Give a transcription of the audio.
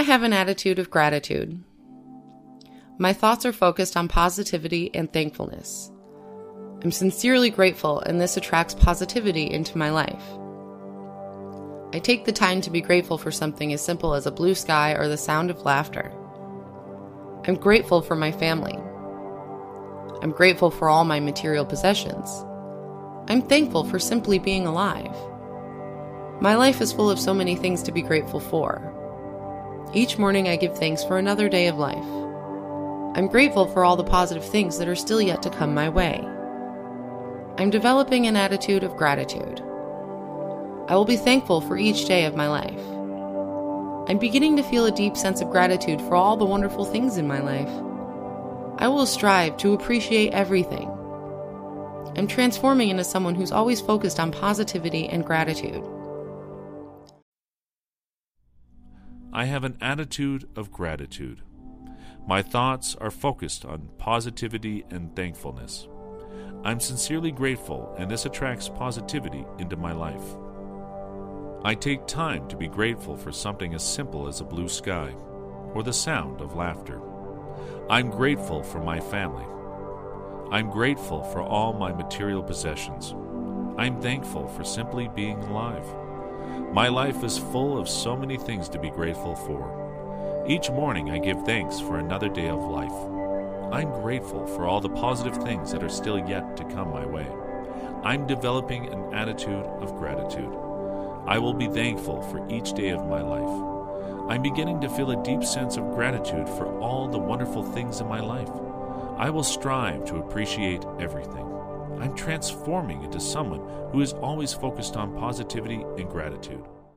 I have an attitude of gratitude. My thoughts are focused on positivity and thankfulness. I'm sincerely grateful, and this attracts positivity into my life. I take the time to be grateful for something as simple as a blue sky or the sound of laughter. I'm grateful for my family. I'm grateful for all my material possessions. I'm thankful for simply being alive. My life is full of so many things to be grateful for. Each morning I give thanks for another day of life. I'm grateful for all the positive things that are still yet to come my way. I'm developing an attitude of gratitude. I will be thankful for each day of my life. I'm beginning to feel a deep sense of gratitude for all the wonderful things in my life. I will strive to appreciate everything. I'm transforming into someone who's always focused on positivity and gratitude. I have an attitude of gratitude. My thoughts are focused on positivity and thankfulness. I'm sincerely grateful, and this attracts positivity into my life. I take time to be grateful for something as simple as a blue sky or the sound of laughter. I'm grateful for my family. I'm grateful for all my material possessions. I'm thankful for simply being alive. My life is full of so many things to be grateful for. Each morning I give thanks for another day of life. I'm grateful for all the positive things that are still yet to come my way. I'm developing an attitude of gratitude. I will be thankful for each day of my life. I'm beginning to feel a deep sense of gratitude for all the wonderful things in my life. I will strive to appreciate everything. I'm transforming into someone who is always focused on positivity and gratitude.